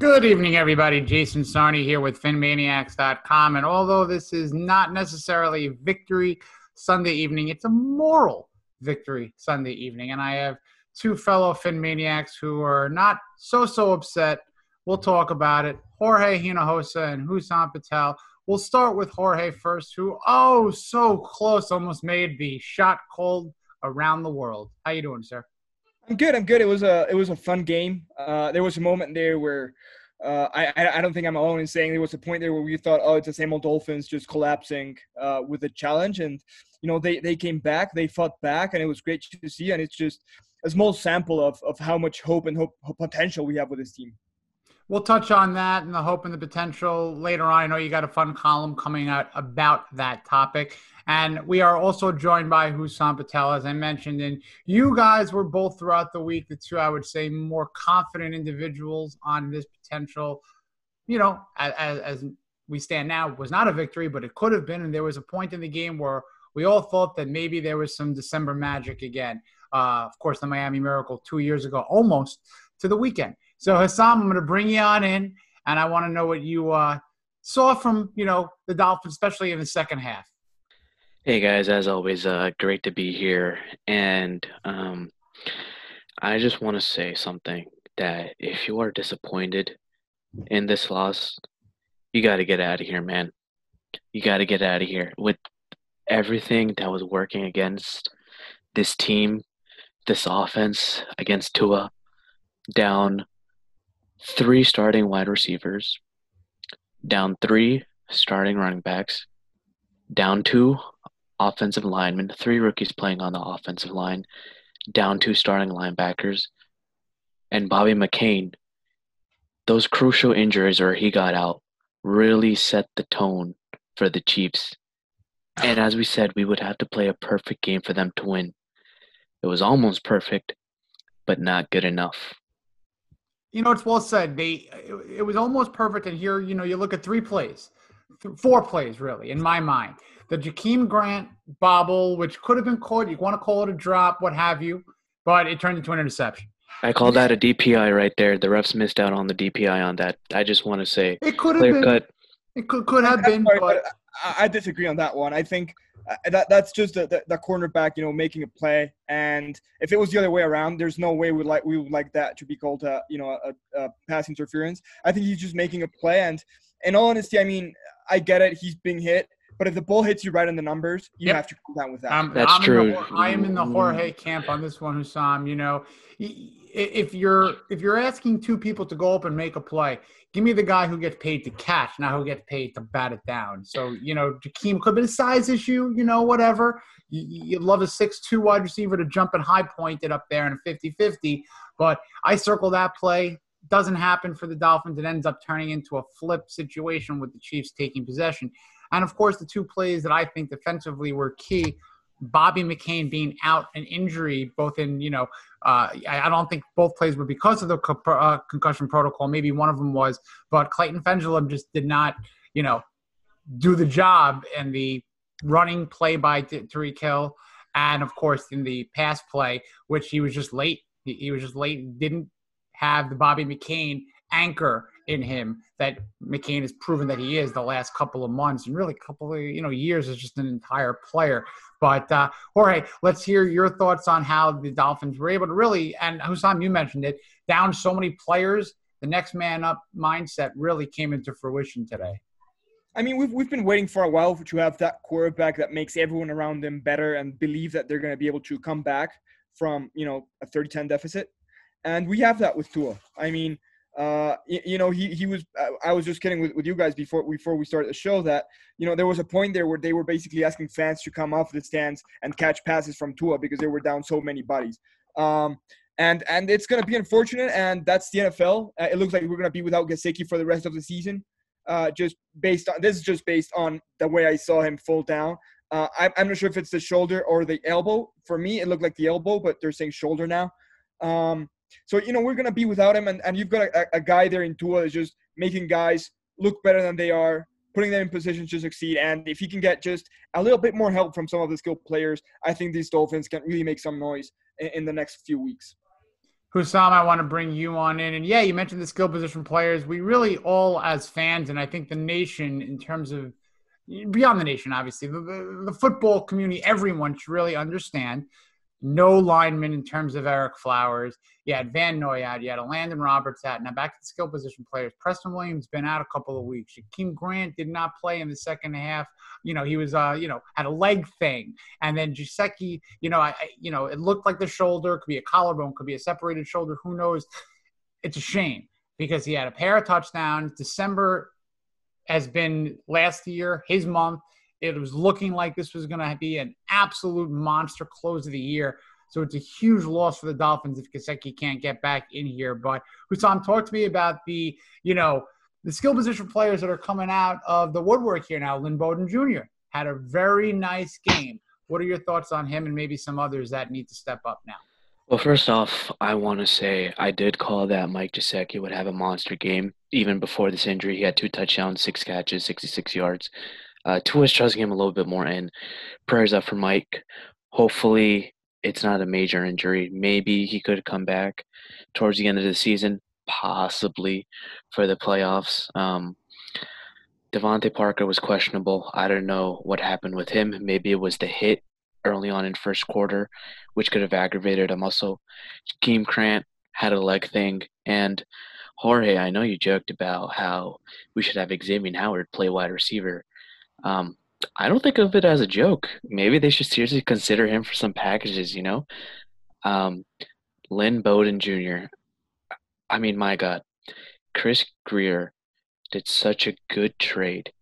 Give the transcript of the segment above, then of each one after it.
Good evening, everybody. Jason Sarney here with PhinManiacs.com. And although this is not necessarily victory Sunday evening, it's a moral victory Sunday evening. And I have two fellow PhinManiacs who are not so, so upset. We'll talk about it. Jorge Hinojosa and Hussam Patel. We'll start with Jorge first, who, oh, so close, almost made the shot cold around the world. How you doing, sir? I'm good. I'm good. It was a it was a fun game. Uh, there was a moment there where uh, I I don't think I'm alone in saying there was a point there where we thought, oh, it's the same old Dolphins just collapsing uh, with the challenge, and you know they they came back, they fought back, and it was great to see. And it's just a small sample of of how much hope and hope potential we have with this team. We'll touch on that and the hope and the potential later on. I know you got a fun column coming out about that topic. And we are also joined by Hussam Patel, as I mentioned. And you guys were both throughout the week, the two, I would say, more confident individuals on this potential, you know, as, as we stand now, was not a victory, but it could have been. And there was a point in the game where we all thought that maybe there was some December magic again. Uh, of course, the Miami Miracle two years ago, almost to the weekend. So Hussam, I'm going to bring you on in, and I want to know what you uh, saw from you know the Dolphins, especially in the second half. Hey guys, as always, uh, great to be here, and um, I just want to say something that if you are disappointed in this loss, you got to get out of here, man. You got to get out of here with everything that was working against this team, this offense against Tua, down three starting wide receivers, down three starting running backs, down two offensive linemen, three rookies playing on the offensive line, down two starting linebackers, and Bobby McCain. Those crucial injuries where he got out really set the tone for the Chiefs. And as we said, we would have to play a perfect game for them to win. It was almost perfect, but not good enough. You know, it's well said. They it, it was almost perfect. And here, you know, you look at three plays, th- four plays really, in my mind. The Jakeem Grant bobble, which could have been caught. You want to call it a drop, what have you, but it turned into an interception. I call that a DPI right there. The refs missed out on the DPI on that. I just want to say it could have been. Cut. It could could have been, sorry, but I disagree on that one. I think that that's just the, the, the, cornerback, you know, making a play. And if it was the other way around, there's no way we like we would like that to be called, a, you know, a, a pass interference. I think he's just making a play. And in all honesty, I mean, I get it. He's being hit. But if the ball hits you right in the numbers, you yep. have to come down with that. Um, That's I'm true. The, I am in the Jorge camp on this one, Hussam. You know, if you're if you're asking two people to go up and make a play, give me the guy who gets paid to catch, not who gets paid to bat it down. So you know, Jakeem could be a size issue, you know, whatever. You, you love a six-two wide receiver to jump and high point it up there in a 50-50, but I circle that play. Doesn't happen for the Dolphins. It ends up turning into a flip situation with the Chiefs taking possession. And of course, the two plays that I think defensively were key Bobby McCain being out an injury, both in, you know, uh, I, don't think both plays were because of the co- uh, concussion protocol. Maybe one of them was, but Clayton Fejedelem just did not, you know, do the job in the running play by Tyreek Hill. And of course, in the pass play, which he was just late. He, he was just late, didn't have the Bobby McCain anchor in him that McCain has proven that he is the last couple of months and really a couple of you know years as just an entire player. But uh, Jorge, let's hear your thoughts on how the Dolphins were able to really and Husam, you mentioned it, down so many players. The next man up mindset really came into fruition today. I mean, we've, we've been waiting for a while to have that quarterback that makes everyone around them better and believe that they're going to be able to come back from, you know, a 30-10 deficit. And we have that with Tua. I mean, uh, you, you, know, he he was. I was just kidding with, with you guys before before we started the show that you know there was a point there where they were basically asking fans to come off the stands and catch passes from Tua because they were down so many bodies. Um, and and it's gonna be unfortunate, and that's the NFL. Uh, it looks like we're gonna be without Gesicki for the rest of the season. Uh, just based on this is just based on the way I saw him fall down. Uh, I, I'm not sure if it's the shoulder or the elbow. For me, it looked like the elbow, but they're saying shoulder now. Um, so you know we're gonna be without him, and, and you've got a, a guy there in Tua is just making guys look better than they are, putting them in positions to succeed. And if he can get just a little bit more help from some of the skilled players, I think these Dolphins can really make some noise in, in the next few weeks. Hussam, I want to bring you on in. And yeah, you mentioned the skill position players. We really all, as fans, and I think the nation, in terms of beyond the nation, obviously, the, the football community, everyone should really understand no linemen in terms of Ereck Flowers. You had Van Noy out. You had Elandon Roberts out. Now back to the skill position players. Preston Williams been out a couple of weeks. Jakeem Grant did not play in the second half. You know he was uh you know had a leg thing, and then Gesicki. You know I, I you know it looked like the shoulder could be a collarbone, could be a separated shoulder. Who knows? It's a shame because he had a pair of touchdowns. December has been last year his month. It was looking like this was going to be an absolute monster close of the year. So it's a huge loss for the Dolphins if Gesicki can't get back in here. But Hussam, talk to me about the, you know, the skill position players that are coming out of the woodwork here now. Lynn Bowden Jr. had a very nice game. What are your thoughts on him and maybe some others that need to step up now? Well, first off, I want to say I did call that Mike Gesicki would have a monster game. Even before this injury, he had two touchdowns, six catches, 66 yards. Uh, Tua's trusting him a little bit more, and prayers up for Mike. Hopefully, it's not a major injury. Maybe he could come back towards the end of the season, possibly for the playoffs. Um, DeVante Parker was questionable. I don't know what happened with him. Maybe it was the hit early on in first quarter, which could have aggravated him. Also, Keem Grant had a leg thing, and Jorge, I know you joked about how we should have Xavier Howard play wide receiver. Um, I don't think of it as a joke. Maybe they should seriously consider him for some packages, you know? Um, Lynn Bowden Jr. I mean, my God. Chris Grier did such a good trade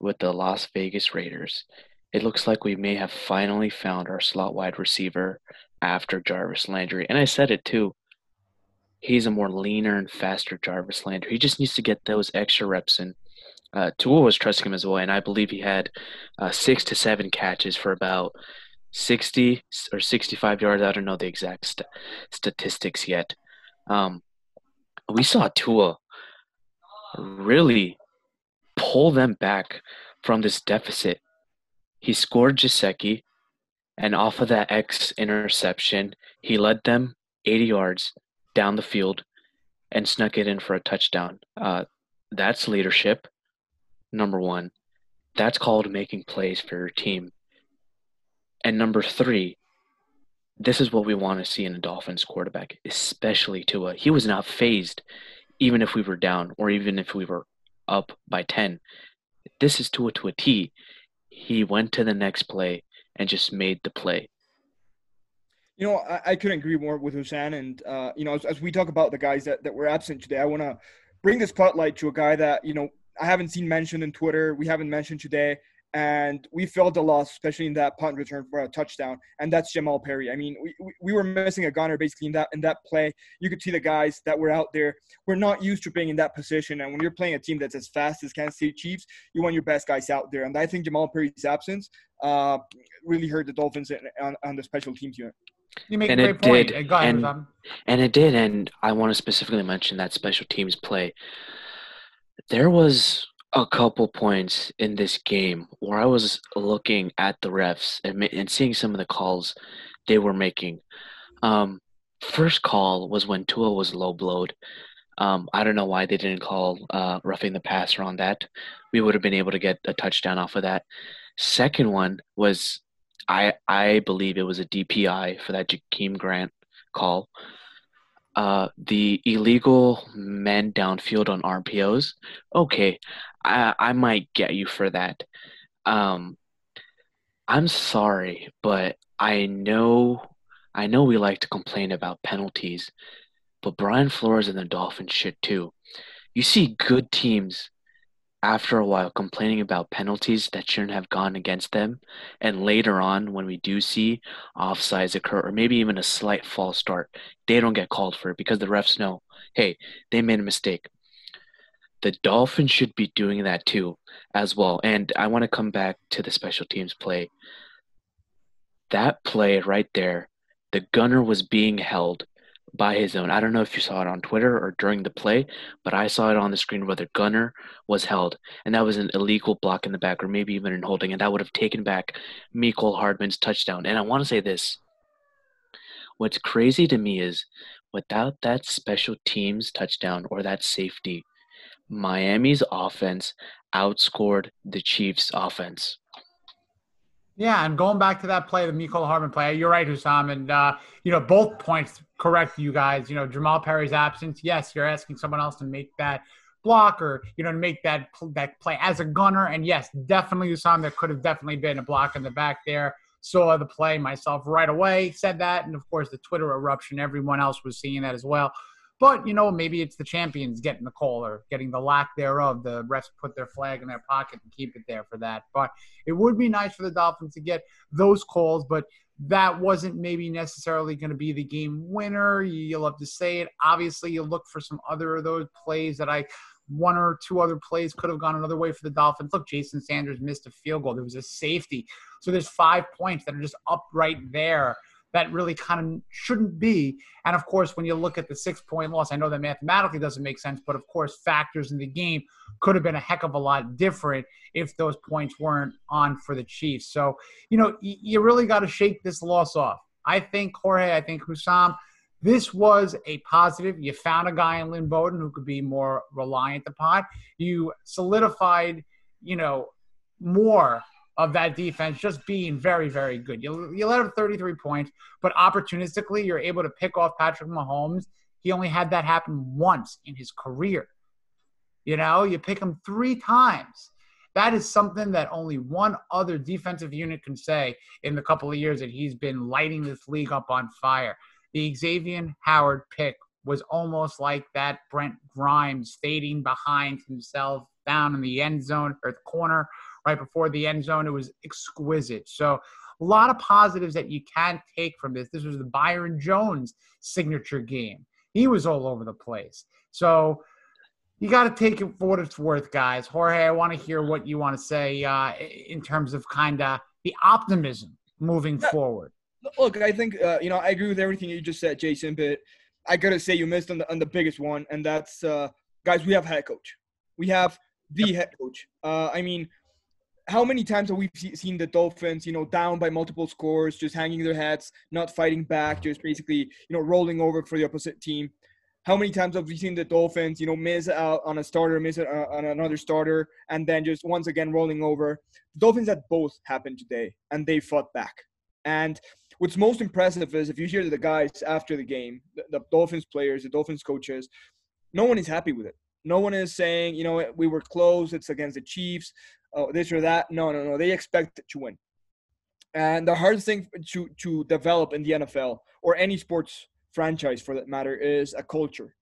with the Las Vegas Raiders. It looks like we may have finally found our slot wide receiver after Jarvis Landry. And I said it too. He's a more leaner and faster Jarvis Landry. He just needs to get those extra reps in. Uh, Tua was trusting him as well, and I believe he had uh, six to seven catches for about 60 or 65 yards. I don't know the exact st- statistics yet. Um, we saw Tua really pull them back from this deficit. He scored Gesicki, and off of that X interception, he led them 80 yards down the field and snuck it in for a touchdown. Uh, that's leadership number one. That's called making plays for your team. And number three, this is what we want to see in a Dolphins quarterback, especially Tua. He was not phased, even if we were down or even if we were up by 10. This is Tua to a T. He went to the next play and just made the play. You know, I, I couldn't agree more with Hussein. And, uh, you know, as, as we talk about the guys that, that were absent today, I want to bring the spotlight to a guy that, you know, I haven't seen mentioned in Twitter. We haven't mentioned today. And we felt a loss, especially in that punt return for a touchdown, and that's Jamal Perry. I mean, we, we were missing a gunner basically in that in that play. You could see the guys that were out there. We're not used to being in that position, and when you're playing a team that's as fast as Kansas City Chiefs, you want your best guys out there. And I think Jamal Perry's absence uh, really hurt the Dolphins on, on the special teams unit. You make and a it great point. did, ahead, and, and it did, and I want to specifically mention that special teams play. There was a couple points in this game where I was looking at the refs and, and seeing some of the calls they were making. Um, first call was when Tua was low blowed. Um, I don't know why they didn't call uh, roughing the passer on that. We would have been able to get a touchdown off of that. Second one was I I believe it was a DPI for that Jakeem Grant call. Uh, the illegal men downfield on RPOs. Okay, I I might get you for that. Um, I'm sorry, but I know I know we like to complain about penalties, but Brian Flores and the Dolphins should too. You see good teams after a while complaining about penalties that shouldn't have gone against them, and later on when we do see offsides occur or maybe even a slight false start, they don't get called for it because the refs know, hey, they made a mistake. The Dolphins should be doing that too, as well. And I want to come back to the special teams play. That play right there, the gunner was being held by his own. I don't know if you saw it on Twitter or during the play, but I saw it on the screen where the gunner was held, and that was an illegal block in the back, or maybe even in holding, and that would have taken back Mecole Hardman's touchdown. And I want to say this. What's crazy to me is without that special teams touchdown or that safety, Miami's offense outscored the Chiefs' offense. Yeah, and going back to that play, the Mecole Hardman play, you're right, Hussam, and uh, you know both points correct. You guys, you know Jamal Perry's absence. Yes, you're asking someone else to make that block or you know to make that that play as a gunner. And yes, definitely Hussam, there could have definitely been a block in the back there. Saw the play myself right away, said that, and of course the Twitter eruption. Everyone else was seeing that as well. But you know, maybe it's the champions getting the call or getting the lack thereof. The refs put their flag in their pocket and keep it there for that. But it would be nice for the Dolphins to get those calls, but that wasn't maybe necessarily going to be the game winner. You love to say it. Obviously, you look for some other of those plays that I one or two other plays could have gone another way for the Dolphins. Look, Jason Sanders missed a field goal. There was a safety. So there's five points that are just up right there that really kind of shouldn't be. And of course, when you look at the six point loss, I know that mathematically doesn't make sense, but of course, factors in the game could have been a heck of a lot different if those points weren't on for the Chiefs. So, you know, you really got to shake this loss off. I think Jorge, I think Hussam, this was a positive. You found a guy in Lynn Bowden who could be more reliant upon. You solidified, you know, more of that defense just being very, very good. You, you let up 33 points, but opportunistically, you're able to pick off Patrick Mahomes. He only had that happen once in his career. You know, you pick him three times. That is something that only one other defensive unit can say in the couple of years that he's been lighting this league up on fire. The Xavier Howard pick was almost like that Brent Grimes fading behind himself down in the end zone or the corner right before the end zone. It was exquisite. So a lot of positives that you can take from this. This was the Byron Jones signature game. He was all over the place. So you got to take it for what it's worth, guys. Jorge, I want to hear what you want to say uh, in terms of kind of the optimism moving yeah. forward. Look, I think uh, you know I agree with everything you just said, Jason. But I gotta say you missed on the on the biggest one, and that's uh, guys. We have head coach. We have the head coach. Uh, I mean, how many times have we seen the Dolphins, you know, down by multiple scores, just hanging their heads, not fighting back, just basically, you know, rolling over for the opposite team? How many times have we seen the Dolphins, you know, miss out on a starter, miss uh, on another starter, and then just once again rolling over? The Dolphins had both happen today, and they fought back. And what's most impressive is if you hear the guys after the game, the, the Dolphins players, the Dolphins coaches, no one is happy with it. No one is saying, you know, we were close. It's against the Chiefs oh, this or that. No, no, no. They expect to win. And the hardest thing to, to develop in the NFL or any sports franchise for that matter is a culture.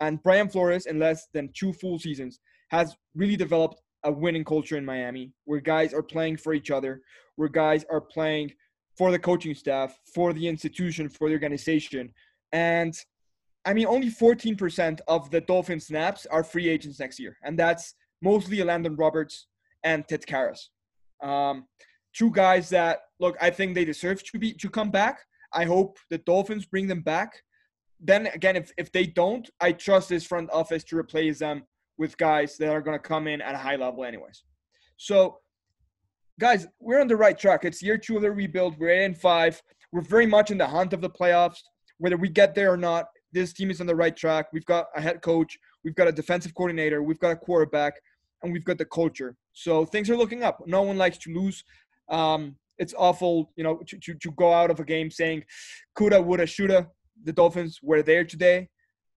And Brian Flores, in less than two full seasons, has really developed a winning culture in Miami where guys are playing for each other, where guys are playing for the coaching staff, for the institution, for the organization. And I mean, only 14% of the Dolphin snaps are free agents next year. And that's mostly Elandon Roberts, and Ted Karras. Um, two guys that look, I think they deserve to be to come back. I hope the Dolphins bring them back. Then again, if if they don't, I trust this front office to replace them with guys that are going to come in at a high level, anyways. So, guys, we're on the right track. It's year two of the rebuild. We're eight and five. We're very much in the hunt of the playoffs. Whether we get there or not, this team is on the right track. We've got a head coach. We've got a defensive coordinator. We've got a quarterback and we've got the culture. So things are looking up. No one likes to lose. Um, it's awful, you know, to, to, to go out of a game saying coulda, woulda, shoulda. The Dolphins were there today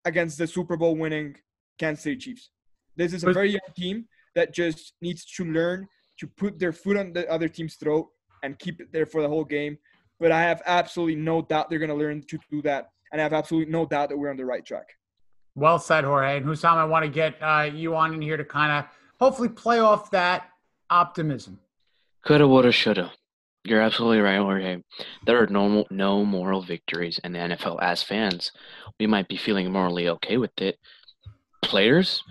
against the Super Bowl winning Kansas City Chiefs. This is a very young team that just needs to learn to put their foot on the other team's throat and keep it there for the whole game. But I have absolutely no doubt they're going to learn to do that. And I have absolutely no doubt that we're on the right track. Well said, Jorge. And Hussam, I want to get uh, you on in here to kind of hopefully play off that optimism. Coulda, woulda, shoulda. You're absolutely right, Jorge. There are no no moral victories in the NFL. As fans, we might be feeling morally okay with it. Players,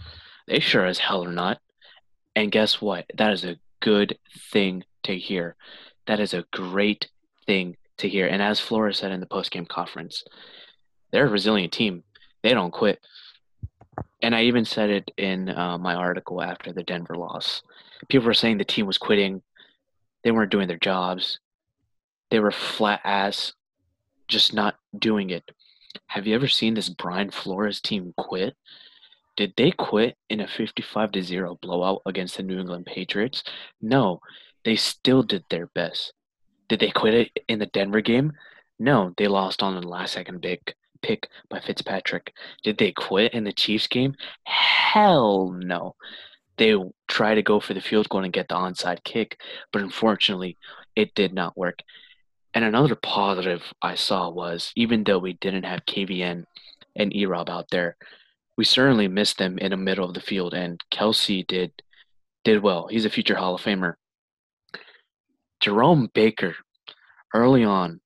they sure as hell are not. And guess what? That is a good thing to hear. That is a great thing to hear. And as Flores said in the post game conference, they're a resilient team. They don't quit and I even said it in uh, my article after the Denver loss. People were saying the team was quitting. They weren't doing their jobs. They were flat ass, just not doing it. have you ever seen this Brian Flores team quit? Did they quit in a 55 to 0 blowout against the New England Patriots? No, they still did their best. Did they quit it in the Denver game? No, they lost on the last second big pick by Fitzpatrick. Did they quit in the Chiefs game? Hell no. They tried to go for the field goal and get the onside kick, but unfortunately, it did not work. And another positive I saw was even though we didn't have KVN and Erob out there, we certainly missed them in the middle of the field, and Kelce did did well. He's a future Hall of Famer. Jerome Baker, early on,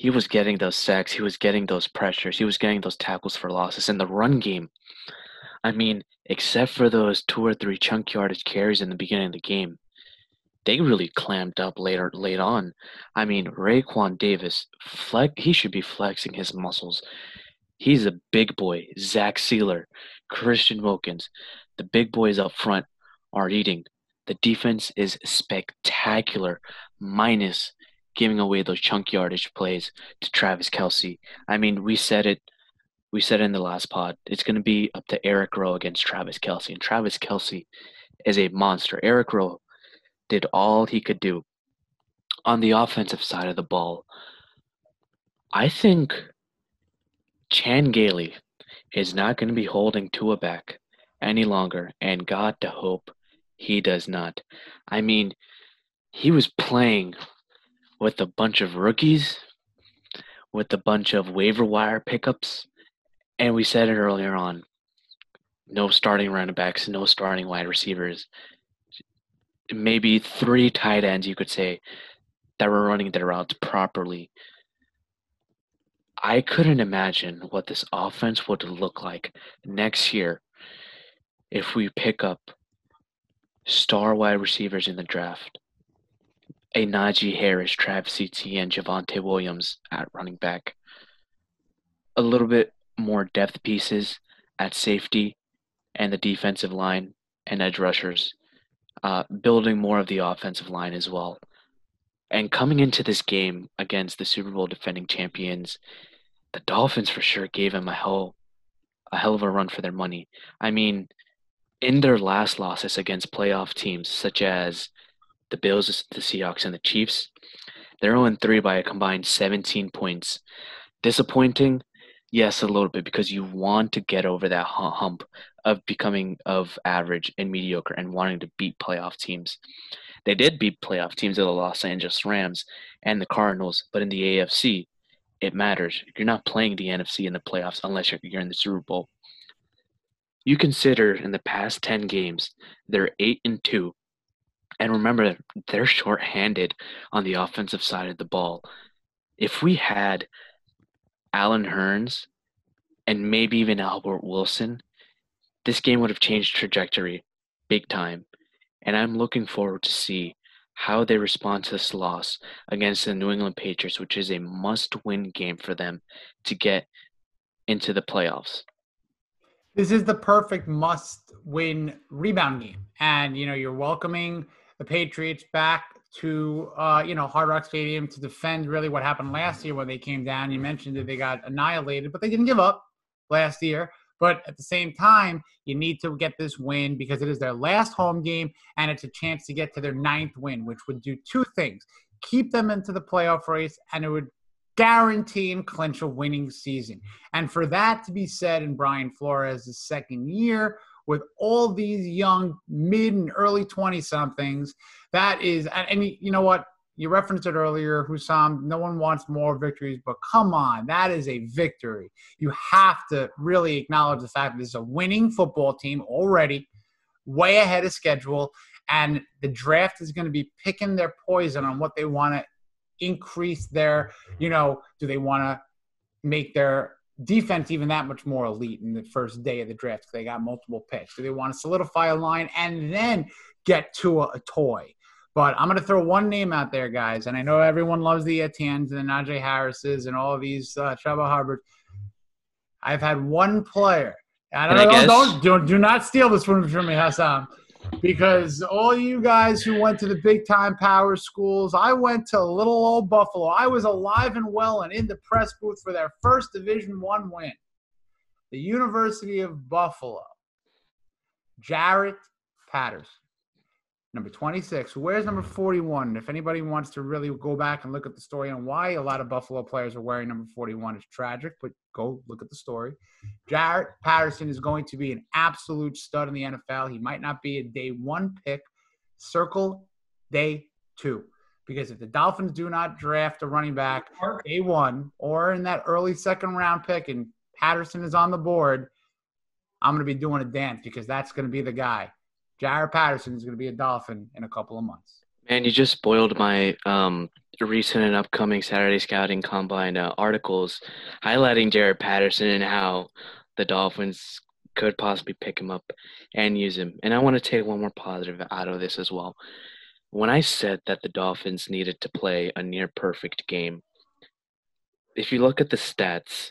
he was getting those sacks, he was getting those pressures, he was getting those tackles for losses in the run game. I mean, except for those two or three chunk yardage carries in the beginning of the game, they really clamped up later late on. I mean, Raekwon Davis, flex, he should be flexing his muscles. He's a big boy. Zach Sieler, Christian Wilkins, the big boys up front are eating. The defense is spectacular, minus giving away those chunk yardage plays to Travis Kelce. I mean, we said it. We said it in the last pod. It's going to be up to Eric Rowe against Travis Kelce, and Travis Kelce is a monster. Eric Rowe did all he could do on the offensive side of the ball. I think Chan Gailey is not going to be holding Tua back any longer, and God to hope he does not. I mean, he was playing with a bunch of rookies, with a bunch of waiver wire pickups, and we said it earlier on no starting running backs, no starting wide receivers maybe three tight ends, you could say, that were running their routes properly. I couldn't imagine what this offense would look like next year if we pick up star wide receivers in the draft. A Najee Harris, Travis Etienne, Javonte Williams at running back. A little bit more depth pieces at safety and the defensive line and edge rushers uh, building more of the offensive line as well. And coming into this game against the Super Bowl defending champions, the Dolphins for sure gave him a hell, a hell of a run for their money. I mean, in their last losses against playoff teams such as the Bills, the Seahawks, and the Chiefs, they're 0 3 by a combined 17 points. Disappointing, yes, a little bit because you want to get over that hump of becoming of average and mediocre and wanting to beat playoff teams. They did beat playoff teams of the Los Angeles Rams and the Cardinals, but in the AFC, it matters. You're not playing the NFC in the playoffs unless you're, you're in the Super Bowl. You consider in the past 10 games, they're 8 and 2. And remember, they're short-handed on the offensive side of the ball. If we had Allen Hurns and maybe even Albert Wilson this game would have changed trajectory big time. And I'm looking forward to see how they respond to this loss against the New England Patriots, which is a must win game for them to get into the playoffs. This is the perfect must win rebound game. And, you know, you're welcoming the Patriots back to, uh, you know, Hard Rock Stadium to defend really what happened last year when they came down. You mentioned that they got annihilated, but they didn't give up last year. But at the same time, you need to get this win because it is their last home game and it's a chance to get to their ninth win, which would do two things keep them into the playoff race and it would guarantee and clinch a winning season. And for that to be said in Brian Flores' second year, with all these young mid and early 20 somethings, that is, and you know what? You referenced it earlier, Hussam. No one wants more victories, but come on, that is a victory. You have to really acknowledge the fact that this is a winning football team already, way ahead of schedule, and the draft is going to be picking their poison on what they want to increase their, you know, do they want to make their defense even that much more elite in the first day of the draft because they got multiple picks? Do they want to solidify a line and then get to a, a toy? But I'm going to throw one name out there, guys. And I know everyone loves the Etiennes and the Najee Harrises and all of these uh, Chuba Hubbard. I've had one player. I don't, know, don't, don't, do not steal this one from me, Hussam. Because all you guys who went to the big time power schools, I went to little old Buffalo. I was alive and well and in the press booth for their first Division One win. The University of Buffalo. Jarrett Patterson. Number 26. Where's number 41? If anybody wants to really go back and look at the story on why a lot of Buffalo players are wearing number 41, it's tragic, but go look at the story. Jarrett Patterson is going to be an absolute stud in the NFL. He might not be a day one pick. Circle day two. Because if the Dolphins do not draft a running back day one or in that early second round pick and Patterson is on the board, I'm going to be doing a dance because that's going to be the guy. Jarrett Patterson is going to be a Dolphin in a couple of months. Man, you just spoiled my um, recent and upcoming Saturday Scouting Combine uh, articles highlighting Jarrett Patterson and how the Dolphins could possibly pick him up and use him. And I want to take one more positive out of this as well. When I said that the Dolphins needed to play a near perfect game, if you look at the stats,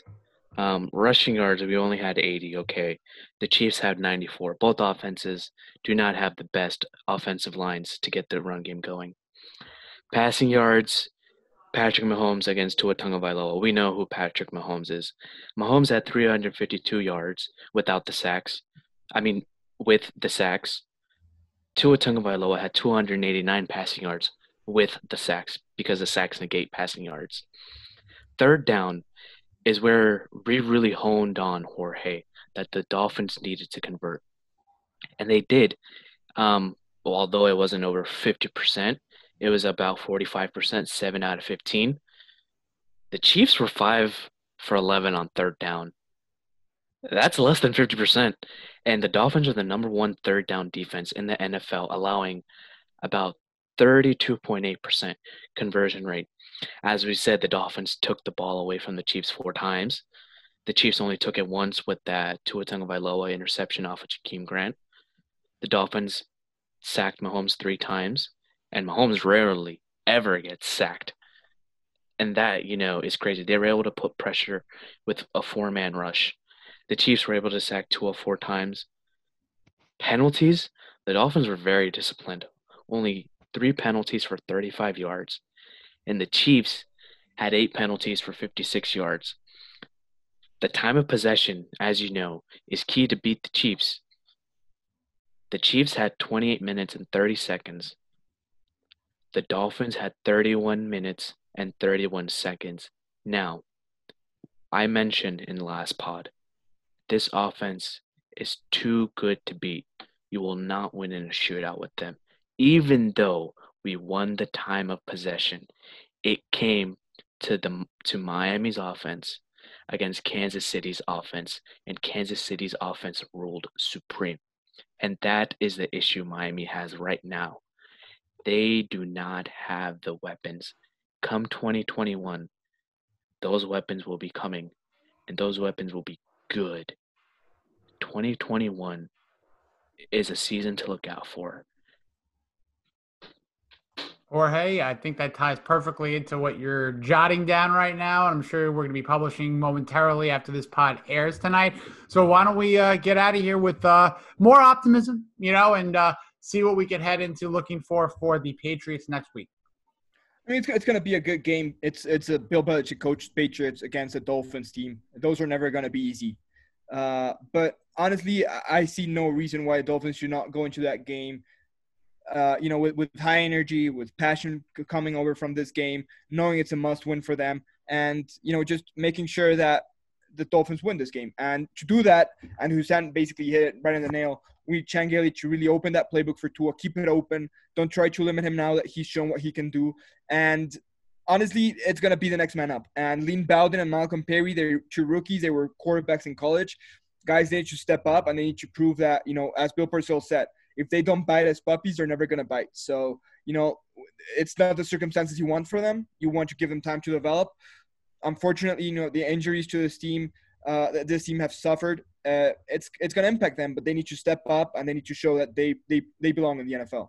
um, rushing yards, we only had 80. Okay. The Chiefs had 94. Both offenses do not have the best offensive lines to get the run game going. Passing yards, Patrick Mahomes against Tua Tagovailoa. We know who Patrick Mahomes is. Mahomes had 352 yards without the sacks. I mean, with the sacks. Tua Tagovailoa had 289 passing yards with the sacks because the sacks negate passing yards. Third down, is where we really honed on Jorge that the Dolphins needed to convert. And they did. Um, although it wasn't over 50%, it was about 45%, 7 out of 15. The Chiefs were 5 for 11 on third down. That's less than 50%. And the Dolphins are the number one third down defense in the NFL, allowing about 32.8% conversion rate. As we said, the Dolphins took the ball away from the Chiefs four times. The Chiefs only took it once with that Tua Tagovailoa interception off of Jakeem Grant. The Dolphins sacked Mahomes three times, and Mahomes rarely ever gets sacked. And that, you know, is crazy. They were able to put pressure with a four man rush. The Chiefs were able to sack Tua four times. Penalties, the Dolphins were very disciplined. Only three penalties for 35 yards and the Chiefs had eight penalties for 56 yards. The time of possession, as you know, is key to beat the Chiefs. The Chiefs had 28 minutes and 30 seconds. The Dolphins had 31 minutes and 31 seconds. Now, I mentioned in the last pod, this offense is too good to beat. You will not win in a shootout with them, even though we won the time of possession. It came to the to Miami's offense against Kansas City's offense, and Kansas City's offense ruled supreme. And that is the issue Miami has right now. They do not have the weapons. Come 2021, those weapons will be coming, and those weapons will be good. 2021 is a season to look out for. Jorge, I think that ties perfectly into what you're jotting down right now. And I'm sure we're going to be publishing momentarily after this pod airs tonight. So why don't we uh, get out of here with uh, more optimism, you know, and uh, see what we can head into looking for for the Patriots next week. I mean, it's, it's going to be a good game. It's it's a Bill Belichick coached Patriots against a Dolphins team. Those are never going to be easy. Uh, but honestly, I see no reason why the Dolphins should not go into that game uh, you know, with, with high energy, with passion coming over from this game, knowing it's a must win for them, and, you know, just making sure that the Dolphins win this game. And to do that, and Hussein basically hit it right in the nail, we need Chan Gailey to really open that playbook for Tua, keep it open. Don't try to limit him now that he's shown what he can do. And honestly, it's going to be the next man up. And Lynn Bowden and Malcolm Perry, they're two rookies. They were quarterbacks in college. Guys, they need to step up and they need to prove that, you know, as Bill Parcells said, if they don't bite as puppies, they're never going to bite. So, you know, it's not the circumstances you want for them. You want to give them time to develop. Unfortunately, you know, the injuries to this team, uh, this team have suffered, uh, it's it's going to impact them. But they need to step up and they need to show that they they they belong in the NFL.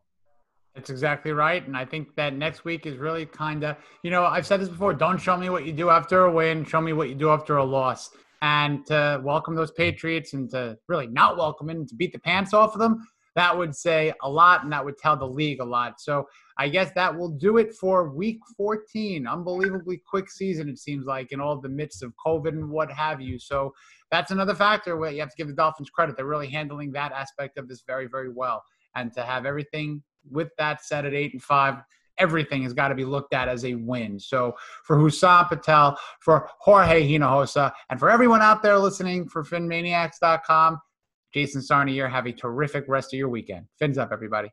That's exactly right. And I think that next week is really kind of, you know, I've said this before don't show me what you do after a win, show me what you do after a loss. And to welcome those Patriots and to really not welcome them, to beat the pants off of them, that would say a lot and that would tell the league a lot. So I guess that will do it for week 14. Unbelievably quick season, it seems like, in all the midst of COVID and what have you. So that's another factor where you have to give the Dolphins credit. They're really handling that aspect of this very, very well. And to have everything with that set at eight and five, everything has got to be looked at as a win. So for Hussam Patel, for Jorge Hinojosa, and for everyone out there listening for PhinManiacs.com, Jason Sarney, have a terrific rest of your weekend. Fins up, everybody.